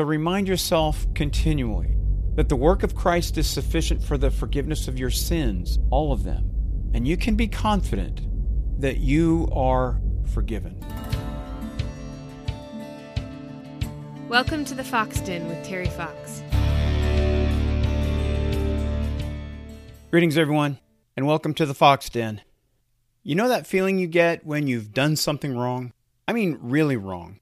So remind yourself continually that the work of Christ is sufficient for the forgiveness of your sins, all of them. And you can be confident that you are forgiven. Welcome to the Fox Den with Terry Fox. Greetings, everyone, and welcome to the Fox Den. You know that feeling you get when you've done something wrong? I mean, really wrong.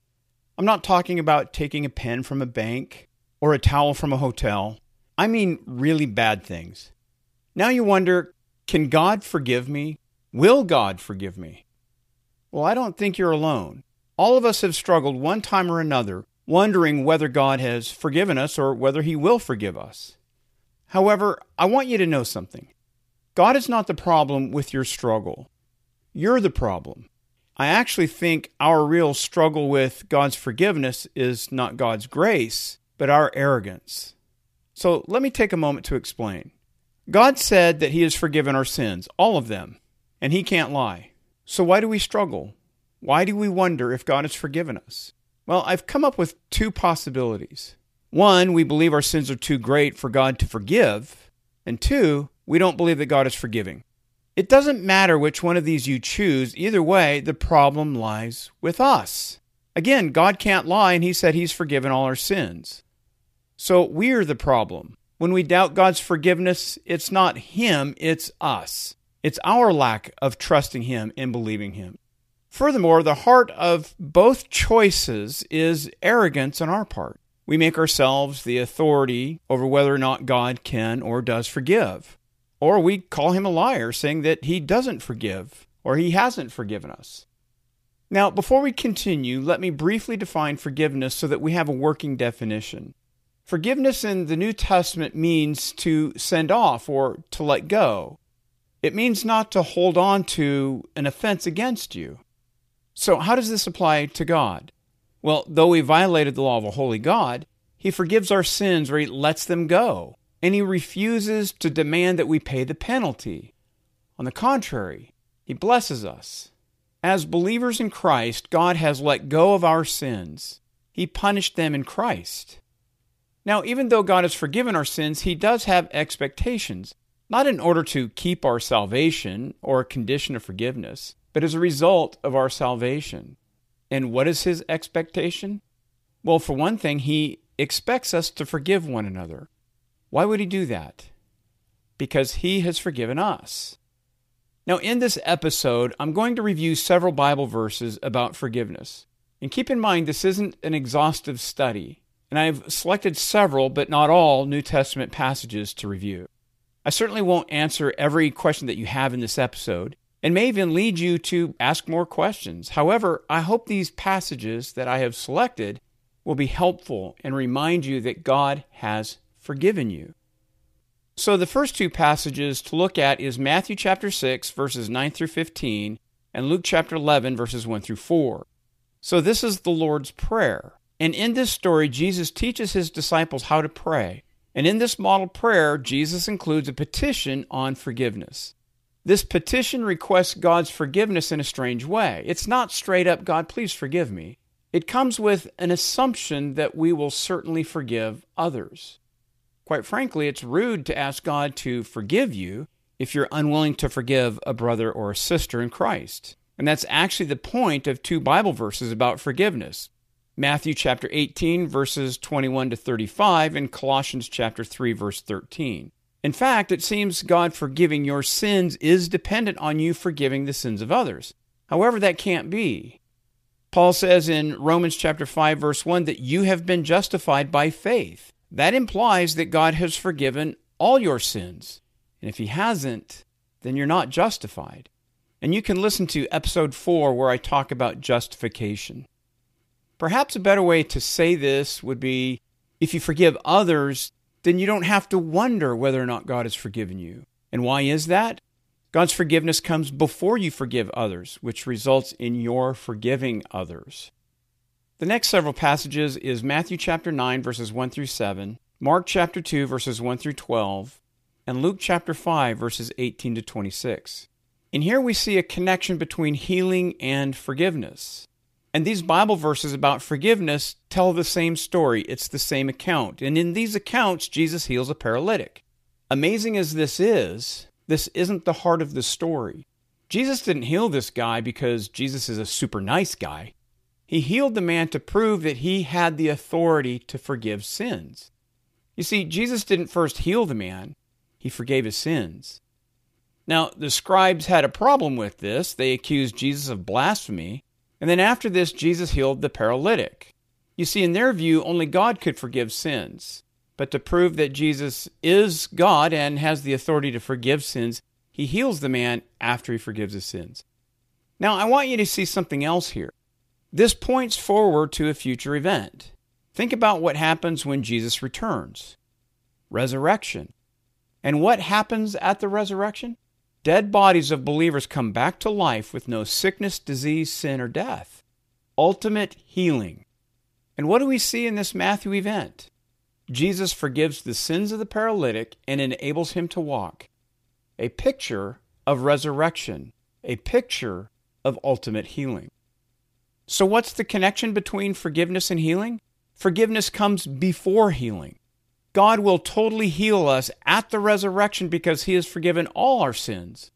I'm not talking about taking a pen from a bank or a towel from a hotel. I mean, really bad things. Now you wonder can God forgive me? Will God forgive me? Well, I don't think you're alone. All of us have struggled one time or another, wondering whether God has forgiven us or whether He will forgive us. However, I want you to know something God is not the problem with your struggle. You're the problem. I actually think our real struggle with God's forgiveness is not God's grace, but our arrogance. So let me take a moment to explain. God said that He has forgiven our sins, all of them, and He can't lie. So why do we struggle? Why do we wonder if God has forgiven us? Well, I've come up with two possibilities. One, we believe our sins are too great for God to forgive, and two, we don't believe that God is forgiving. It doesn't matter which one of these you choose, either way, the problem lies with us. Again, God can't lie, and He said He's forgiven all our sins. So we're the problem. When we doubt God's forgiveness, it's not Him, it's us. It's our lack of trusting Him and believing Him. Furthermore, the heart of both choices is arrogance on our part. We make ourselves the authority over whether or not God can or does forgive. Or we call him a liar, saying that he doesn't forgive or he hasn't forgiven us. Now, before we continue, let me briefly define forgiveness so that we have a working definition. Forgiveness in the New Testament means to send off or to let go. It means not to hold on to an offense against you. So, how does this apply to God? Well, though we violated the law of a holy God, He forgives our sins or He lets them go and he refuses to demand that we pay the penalty. On the contrary, he blesses us. As believers in Christ, God has let go of our sins. He punished them in Christ. Now, even though God has forgiven our sins, he does have expectations, not in order to keep our salvation or a condition of forgiveness, but as a result of our salvation. And what is his expectation? Well, for one thing, he expects us to forgive one another. Why would he do that? Because he has forgiven us. Now, in this episode, I'm going to review several Bible verses about forgiveness. And keep in mind, this isn't an exhaustive study, and I've selected several, but not all, New Testament passages to review. I certainly won't answer every question that you have in this episode, and may even lead you to ask more questions. However, I hope these passages that I have selected will be helpful and remind you that God has forgiven you. So the first two passages to look at is Matthew chapter 6 verses 9 through 15 and Luke chapter 11 verses 1 through 4. So this is the Lord's prayer. And in this story Jesus teaches his disciples how to pray. And in this model prayer Jesus includes a petition on forgiveness. This petition requests God's forgiveness in a strange way. It's not straight up, God, please forgive me. It comes with an assumption that we will certainly forgive others. Quite frankly, it's rude to ask God to forgive you if you're unwilling to forgive a brother or a sister in Christ. And that's actually the point of two Bible verses about forgiveness. Matthew chapter 18 verses 21 to 35 and Colossians chapter 3 verse 13. In fact, it seems God forgiving your sins is dependent on you forgiving the sins of others. However, that can't be. Paul says in Romans chapter 5 verse 1 that you have been justified by faith. That implies that God has forgiven all your sins. And if He hasn't, then you're not justified. And you can listen to episode 4 where I talk about justification. Perhaps a better way to say this would be if you forgive others, then you don't have to wonder whether or not God has forgiven you. And why is that? God's forgiveness comes before you forgive others, which results in your forgiving others. The next several passages is Matthew chapter 9 verses 1 through 7, Mark chapter 2 verses 1 through 12, and Luke chapter 5 verses 18 to 26. And here we see a connection between healing and forgiveness. And these Bible verses about forgiveness tell the same story. It's the same account. And in these accounts, Jesus heals a paralytic. Amazing as this is, this isn't the heart of the story. Jesus didn't heal this guy because Jesus is a super nice guy. He healed the man to prove that he had the authority to forgive sins. You see, Jesus didn't first heal the man, he forgave his sins. Now, the scribes had a problem with this. They accused Jesus of blasphemy. And then after this, Jesus healed the paralytic. You see, in their view, only God could forgive sins. But to prove that Jesus is God and has the authority to forgive sins, he heals the man after he forgives his sins. Now, I want you to see something else here. This points forward to a future event. Think about what happens when Jesus returns resurrection. And what happens at the resurrection? Dead bodies of believers come back to life with no sickness, disease, sin, or death. Ultimate healing. And what do we see in this Matthew event? Jesus forgives the sins of the paralytic and enables him to walk. A picture of resurrection, a picture of ultimate healing. So, what's the connection between forgiveness and healing? Forgiveness comes before healing. God will totally heal us at the resurrection because he has forgiven all our sins.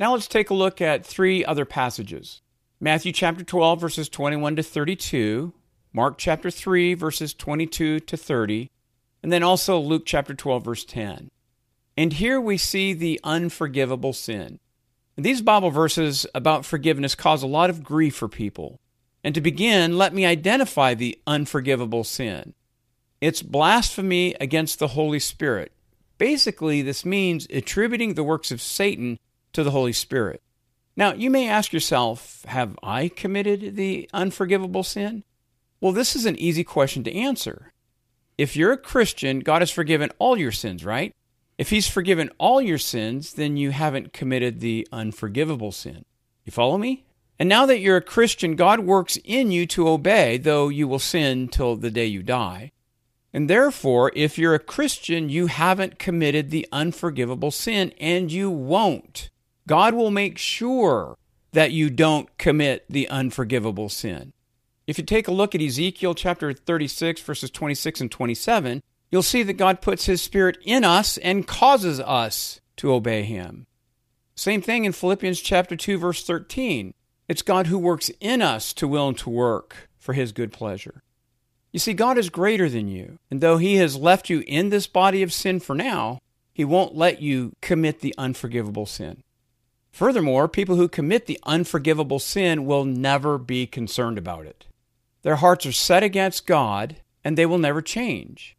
Now let's take a look at three other passages. Matthew chapter 12 verses 21 to 32, Mark chapter 3 verses 22 to 30, and then also Luke chapter 12 verse 10. And here we see the unforgivable sin. These Bible verses about forgiveness cause a lot of grief for people. And to begin, let me identify the unforgivable sin. It's blasphemy against the Holy Spirit. Basically, this means attributing the works of Satan to the Holy Spirit. Now, you may ask yourself, have I committed the unforgivable sin? Well, this is an easy question to answer. If you're a Christian, God has forgiven all your sins, right? If He's forgiven all your sins, then you haven't committed the unforgivable sin. You follow me? And now that you're a Christian, God works in you to obey, though you will sin till the day you die. And therefore, if you're a Christian, you haven't committed the unforgivable sin, and you won't. God will make sure that you don't commit the unforgivable sin. If you take a look at Ezekiel chapter 36, verses 26 and 27, you'll see that God puts His Spirit in us and causes us to obey Him. Same thing in Philippians chapter 2, verse 13. It's God who works in us to will and to work for His good pleasure. You see, God is greater than you. And though He has left you in this body of sin for now, He won't let you commit the unforgivable sin. Furthermore, people who commit the unforgivable sin will never be concerned about it. Their hearts are set against God, and they will never change.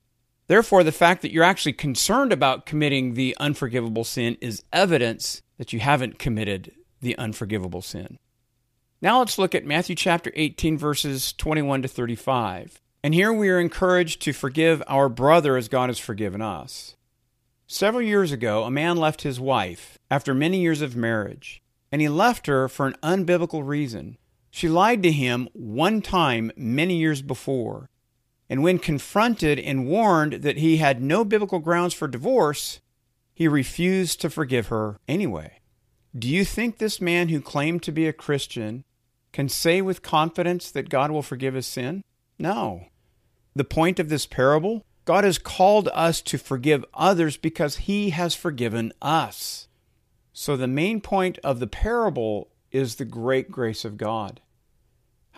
Therefore, the fact that you're actually concerned about committing the unforgivable sin is evidence that you haven't committed the unforgivable sin. Now let's look at Matthew chapter 18, verses 21 to 35. And here we are encouraged to forgive our brother as God has forgiven us. Several years ago, a man left his wife after many years of marriage, and he left her for an unbiblical reason. She lied to him one time many years before, and when confronted and warned that he had no biblical grounds for divorce, he refused to forgive her anyway. Do you think this man who claimed to be a Christian can say with confidence that God will forgive his sin? No. The point of this parable God has called us to forgive others because he has forgiven us. So the main point of the parable is the great grace of God.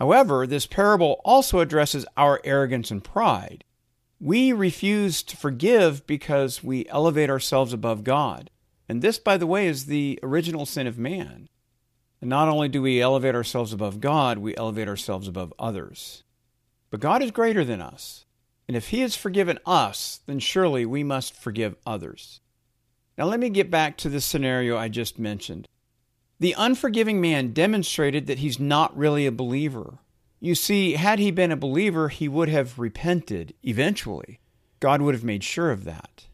However, this parable also addresses our arrogance and pride. We refuse to forgive because we elevate ourselves above God. And this, by the way, is the original sin of man. And not only do we elevate ourselves above God, we elevate ourselves above others. But God is greater than us. And if He has forgiven us, then surely we must forgive others. Now, let me get back to the scenario I just mentioned. The unforgiving man demonstrated that he's not really a believer. You see, had he been a believer, he would have repented eventually. God would have made sure of that.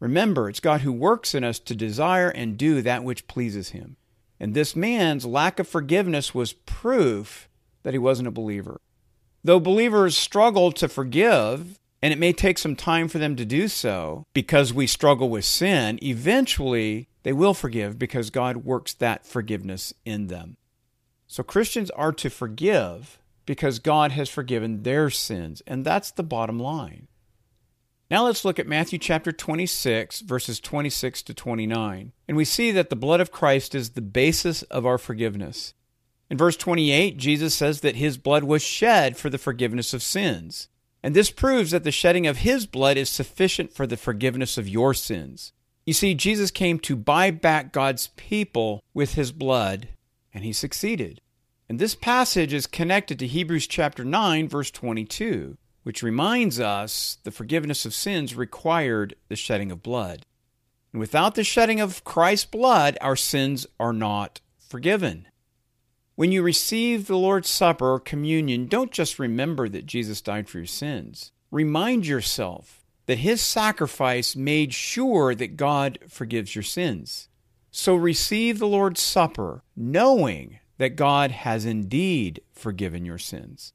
Remember, it's God who works in us to desire and do that which pleases Him. And this man's lack of forgiveness was proof that he wasn't a believer. Though believers struggle to forgive, and it may take some time for them to do so because we struggle with sin, eventually they will forgive because God works that forgiveness in them. So Christians are to forgive, because God has forgiven their sins. And that's the bottom line. Now let's look at Matthew chapter 26, verses 26 to 29. And we see that the blood of Christ is the basis of our forgiveness. In verse 28, Jesus says that his blood was shed for the forgiveness of sins. And this proves that the shedding of his blood is sufficient for the forgiveness of your sins. You see, Jesus came to buy back God's people with his blood, and he succeeded. And this passage is connected to Hebrews chapter 9, verse 22, which reminds us the forgiveness of sins required the shedding of blood. And without the shedding of Christ's blood, our sins are not forgiven. When you receive the Lord's Supper or communion, don't just remember that Jesus died for your sins. Remind yourself that his sacrifice made sure that God forgives your sins. So receive the Lord's Supper knowing that God has indeed forgiven your sins.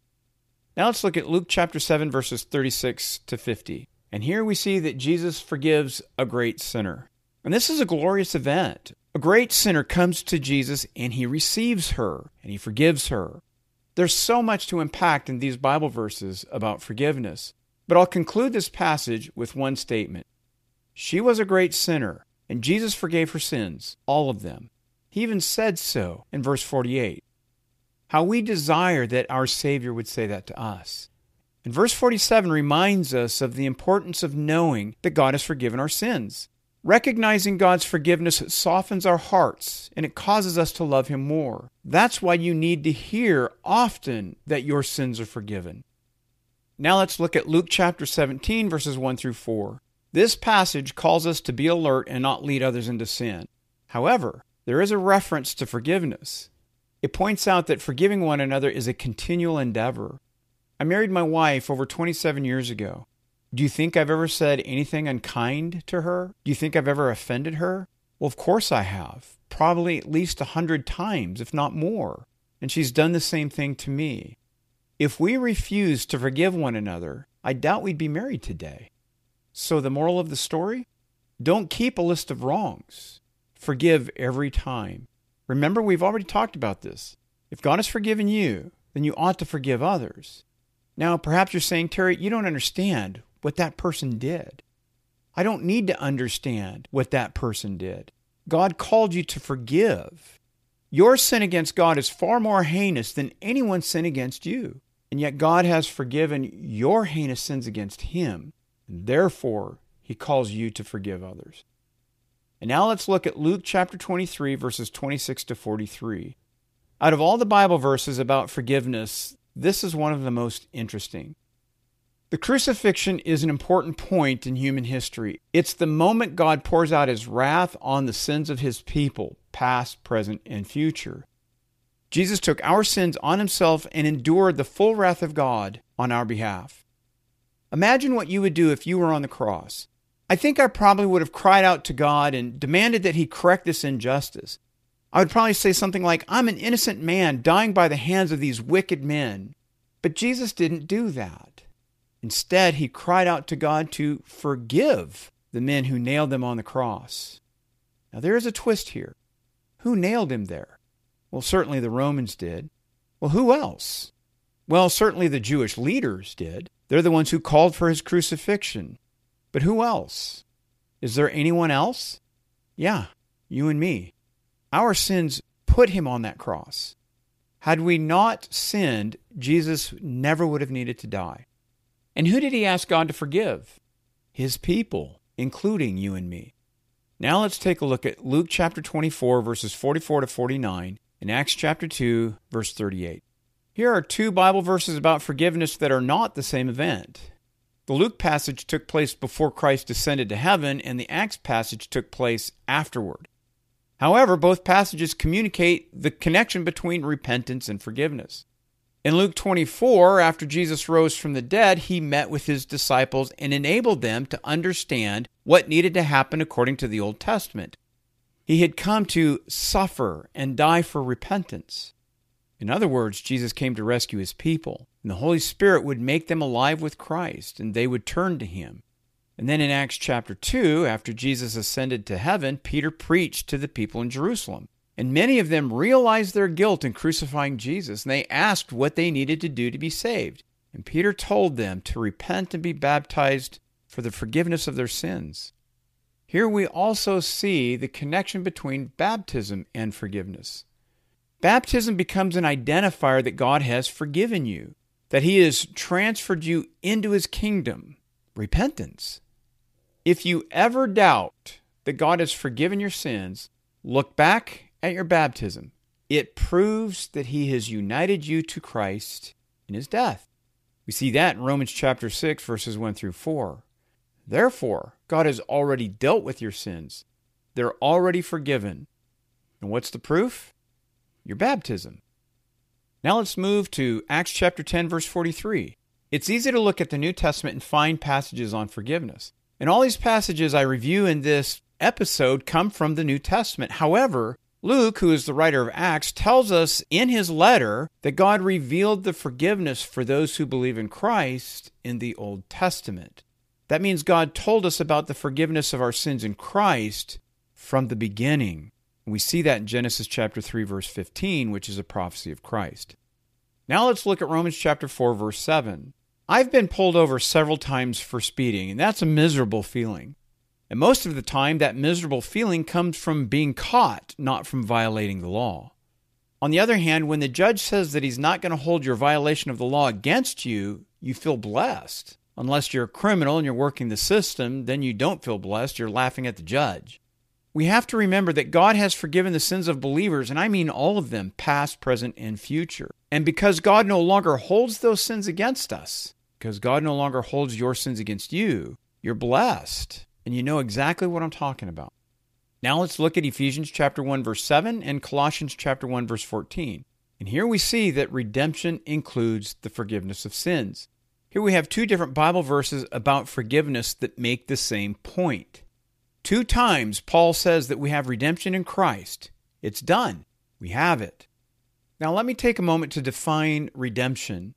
Now let's look at Luke chapter 7, verses 36 to 50. And here we see that Jesus forgives a great sinner. And this is a glorious event. Great sinner comes to Jesus and he receives her and he forgives her. There's so much to unpack in these Bible verses about forgiveness, but I'll conclude this passage with one statement. She was a great sinner, and Jesus forgave her sins, all of them. He even said so in verse 48. How we desire that our Savior would say that to us. And verse 47 reminds us of the importance of knowing that God has forgiven our sins. Recognizing God's forgiveness softens our hearts and it causes us to love Him more. That's why you need to hear often that your sins are forgiven. Now let's look at Luke chapter 17, verses 1 through 4. This passage calls us to be alert and not lead others into sin. However, there is a reference to forgiveness. It points out that forgiving one another is a continual endeavor. I married my wife over 27 years ago. Do you think I've ever said anything unkind to her? Do you think I've ever offended her? Well, of course I have. Probably at least a hundred times, if not more. And she's done the same thing to me. If we refuse to forgive one another, I doubt we'd be married today. So, the moral of the story? Don't keep a list of wrongs. Forgive every time. Remember, we've already talked about this. If God has forgiven you, then you ought to forgive others. Now, perhaps you're saying, Terry, you don't understand what that person did. I don't need to understand what that person did. God called you to forgive. Your sin against God is far more heinous than anyone's sin against you. And yet God has forgiven your heinous sins against him. And therefore, he calls you to forgive others. And now let's look at Luke chapter 23, verses 26 to 43. Out of all the Bible verses about forgiveness, this is one of the most interesting. The crucifixion is an important point in human history. It's the moment God pours out his wrath on the sins of his people, past, present, and future. Jesus took our sins on himself and endured the full wrath of God on our behalf. Imagine what you would do if you were on the cross. I think I probably would have cried out to God and demanded that he correct this injustice. I would probably say something like, I'm an innocent man dying by the hands of these wicked men. But Jesus didn't do that. Instead, he cried out to God to forgive the men who nailed them on the cross. Now, there is a twist here. Who nailed him there? Well, certainly the Romans did. Well, who else? Well, certainly the Jewish leaders did. They're the ones who called for his crucifixion. But who else? Is there anyone else? Yeah, you and me. Our sins put him on that cross. Had we not sinned, Jesus never would have needed to die. And who did he ask God to forgive? His people, including you and me. Now let's take a look at Luke chapter 24, verses 44 to 49, and Acts chapter 2, verse 38. Here are two Bible verses about forgiveness that are not the same event. The Luke passage took place before Christ ascended to heaven, and the Acts passage took place afterward. However, both passages communicate the connection between repentance and forgiveness. In Luke 24, after Jesus rose from the dead, he met with his disciples and enabled them to understand what needed to happen according to the Old Testament. He had come to suffer and die for repentance. In other words, Jesus came to rescue his people, and the Holy Spirit would make them alive with Christ, and they would turn to him. And then in Acts chapter 2, after Jesus ascended to heaven, Peter preached to the people in Jerusalem. And many of them realized their guilt in crucifying Jesus, and they asked what they needed to do to be saved. And Peter told them to repent and be baptized for the forgiveness of their sins. Here we also see the connection between baptism and forgiveness. Baptism becomes an identifier that God has forgiven you, that He has transferred you into His kingdom. Repentance. If you ever doubt that God has forgiven your sins, look back at your baptism. It proves that He has united you to Christ in His death. We see that in Romans chapter 6, verses 1 through 4. Therefore, God has already dealt with your sins. They're already forgiven. And what's the proof? Your baptism. Now let's move to Acts chapter 10, verse 43. It's easy to look at the New Testament and find passages on forgiveness. And all these passages I review in this episode come from the New Testament. However, Luke, who is the writer of Acts, tells us in his letter that God revealed the forgiveness for those who believe in Christ in the Old Testament. That means God told us about the forgiveness of our sins in Christ from the beginning. We see that in Genesis chapter 3 verse 15, which is a prophecy of Christ. Now let's look at Romans chapter 4 verse 7. I've been pulled over several times for speeding, and that's a miserable feeling. And most of the time, that miserable feeling comes from being caught, not from violating the law. On the other hand, when the judge says that he's not going to hold your violation of the law against you, you feel blessed. Unless you're a criminal and you're working the system, then you don't feel blessed. You're laughing at the judge. We have to remember that God has forgiven the sins of believers, and I mean all of them, past, present, and future. And because God no longer holds those sins against us, because God no longer holds your sins against you, you're blessed and you know exactly what I'm talking about. Now let's look at Ephesians chapter 1 verse 7 and Colossians chapter 1 verse 14. And here we see that redemption includes the forgiveness of sins. Here we have two different Bible verses about forgiveness that make the same point. Two times Paul says that we have redemption in Christ. It's done. We have it. Now let me take a moment to define redemption.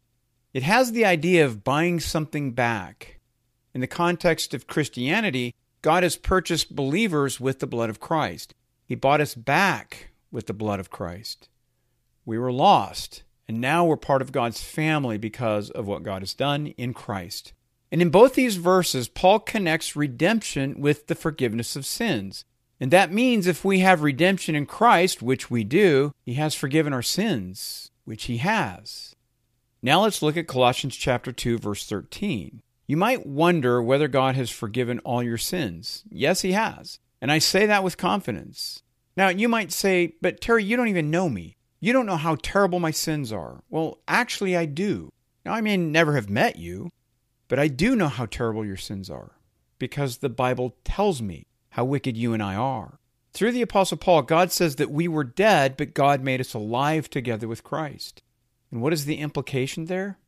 It has the idea of buying something back. In the context of Christianity, God has purchased believers with the blood of Christ. He bought us back with the blood of Christ. We were lost, and now we're part of God's family because of what God has done in Christ. And in both these verses, Paul connects redemption with the forgiveness of sins. And that means if we have redemption in Christ, which we do, he has forgiven our sins, which he has. Now let's look at Colossians chapter 2 verse 13. You might wonder whether God has forgiven all your sins. Yes, He has. And I say that with confidence. Now, you might say, but Terry, you don't even know me. You don't know how terrible my sins are. Well, actually, I do. Now, I may never have met you, but I do know how terrible your sins are because the Bible tells me how wicked you and I are. Through the Apostle Paul, God says that we were dead, but God made us alive together with Christ. And what is the implication there?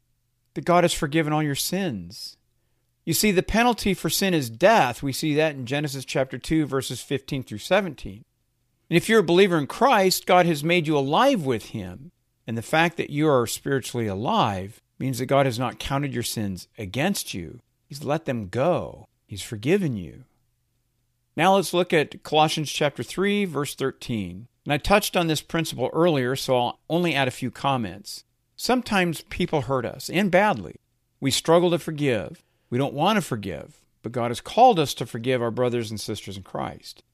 That God has forgiven all your sins. You see, the penalty for sin is death. We see that in Genesis chapter 2, verses 15 through 17. And if you're a believer in Christ, God has made you alive with Him. And the fact that you are spiritually alive means that God has not counted your sins against you. He's let them go. He's forgiven you. Now let's look at Colossians chapter 3, verse 13. And I touched on this principle earlier, so I'll only add a few comments. Sometimes people hurt us, and badly. We struggle to forgive. We don't want to forgive, but God has called us to forgive our brothers and sisters in Christ.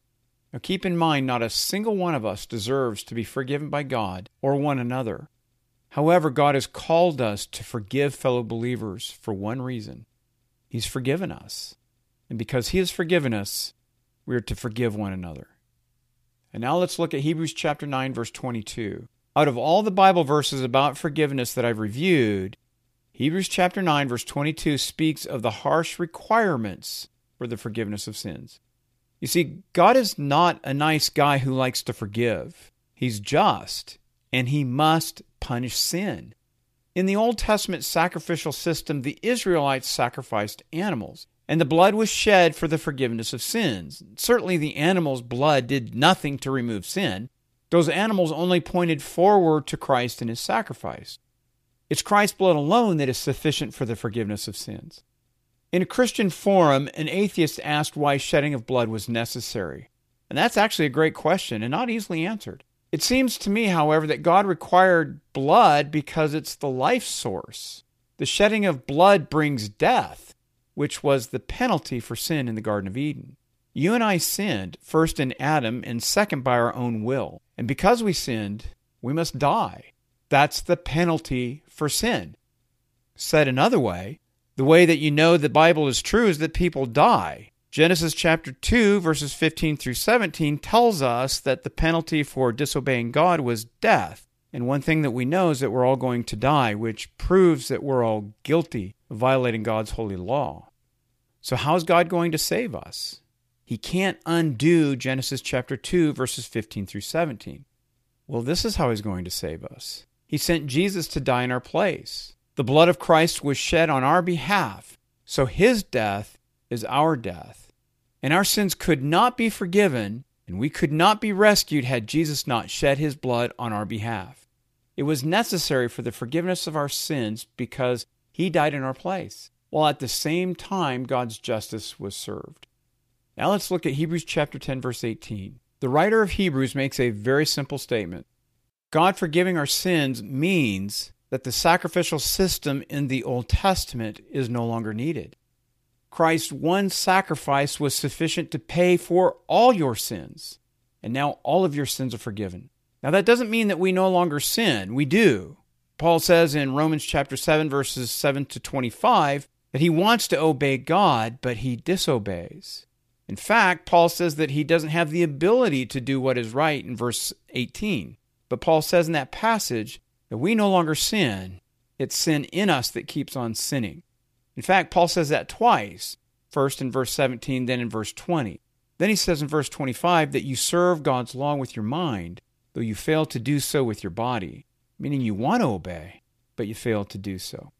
Now keep in mind, not a single one of us deserves to be forgiven by God or one another. However, God has called us to forgive fellow believers for one reason He's forgiven us. And because He has forgiven us, we are to forgive one another. And now let's look at Hebrews chapter 9, verse 22. Out of all the Bible verses about forgiveness that I've reviewed, Hebrews chapter 9 verse 22 speaks of the harsh requirements for the forgiveness of sins. You see, God is not a nice guy who likes to forgive. He's just, and he must punish sin. In the Old Testament sacrificial system, the Israelites sacrificed animals, and the blood was shed for the forgiveness of sins. Certainly, the animal's blood did nothing to remove sin. Those animals only pointed forward to Christ and his sacrifice. It's Christ's blood alone that is sufficient for the forgiveness of sins. In a Christian forum, an atheist asked why shedding of blood was necessary. And that's actually a great question and not easily answered. It seems to me, however, that God required blood because it's the life source. The shedding of blood brings death, which was the penalty for sin in the Garden of Eden. You and I sinned, first in Adam and second by our own will. And because we sinned, we must die. That's the penalty for sin. Said another way, the way that you know the Bible is true is that people die. Genesis chapter 2, verses 15 through 17 tells us that the penalty for disobeying God was death. And one thing that we know is that we're all going to die, which proves that we're all guilty of violating God's holy law. So, how is God going to save us? He can't undo Genesis chapter 2, verses 15 through 17. Well, this is how He's going to save us. He sent Jesus to die in our place. The blood of Christ was shed on our behalf, so His death is our death. And our sins could not be forgiven, and we could not be rescued had Jesus not shed His blood on our behalf. It was necessary for the forgiveness of our sins because He died in our place, while at the same time God's justice was served. Now let's look at Hebrews chapter 10 verse 18. The writer of Hebrews makes a very simple statement. God forgiving our sins means that the sacrificial system in the Old Testament is no longer needed. Christ's one sacrifice was sufficient to pay for all your sins, and now all of your sins are forgiven. Now that doesn't mean that we no longer sin. We do. Paul says in Romans chapter 7 verses 7 to 25 that he wants to obey God, but he disobeys. In fact, Paul says that he doesn't have the ability to do what is right in verse 18. But Paul says in that passage that we no longer sin, it's sin in us that keeps on sinning. In fact, Paul says that twice, first in verse 17, then in verse 20. Then he says in verse 25 that you serve God's law with your mind, though you fail to do so with your body, meaning you want to obey, but you fail to do so.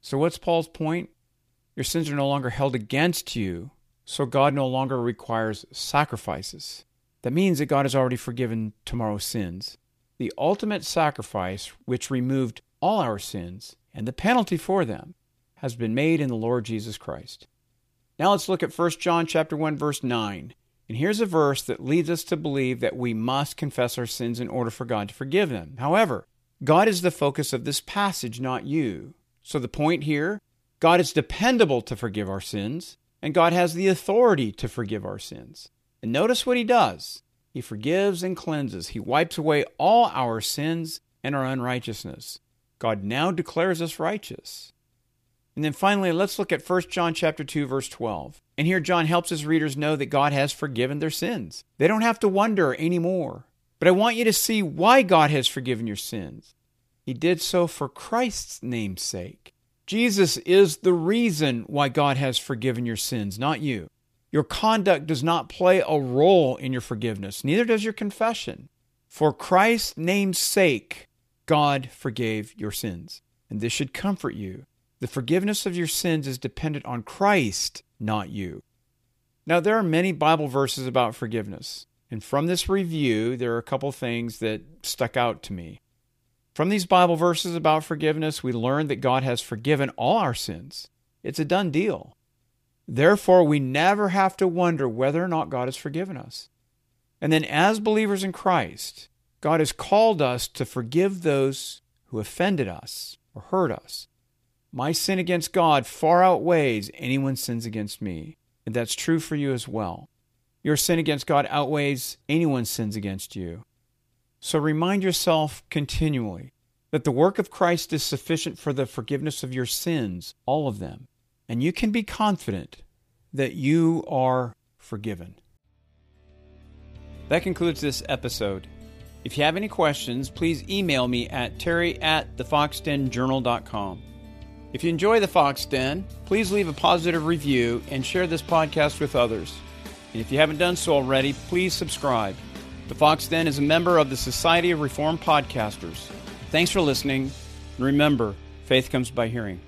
So, what's Paul's point? Your sins are no longer held against you, so God no longer requires sacrifices. That means that God has already forgiven tomorrow's sins. The ultimate sacrifice, which removed all our sins and the penalty for them, has been made in the Lord Jesus Christ. Now let's look at 1 John chapter 1 verse 9. And here's a verse that leads us to believe that we must confess our sins in order for God to forgive them. However, God is the focus of this passage, not you. So the point here, God is dependable to forgive our sins, and God has the authority to forgive our sins. And notice what he does. He forgives and cleanses. He wipes away all our sins and our unrighteousness. God now declares us righteous. And then finally, let's look at 1 John chapter 2 verse 12. And here John helps his readers know that God has forgiven their sins. They don't have to wonder anymore. But I want you to see why God has forgiven your sins. He did so for Christ's name's sake. Jesus is the reason why God has forgiven your sins, not you. Your conduct does not play a role in your forgiveness, neither does your confession. For Christ's name's sake, God forgave your sins. And this should comfort you. The forgiveness of your sins is dependent on Christ, not you. Now, there are many Bible verses about forgiveness. And from this review, there are a couple things that stuck out to me. From these Bible verses about forgiveness, we learn that God has forgiven all our sins. It's a done deal. Therefore, we never have to wonder whether or not God has forgiven us. And then, as believers in Christ, God has called us to forgive those who offended us or hurt us. My sin against God far outweighs anyone's sins against me. And that's true for you as well. Your sin against God outweighs anyone's sins against you. So remind yourself continually that the work of Christ is sufficient for the forgiveness of your sins, all of them. And you can be confident that you are forgiven. That concludes this episode. If you have any questions, please email me at terry at thefoxdenjournal.com. If you enjoy the Fox Den, please leave a positive review and share this podcast with others. And if you haven't done so already, please subscribe. The Fox Den is a member of the Society of Reformed Podcasters. Thanks for listening. And remember, faith comes by hearing.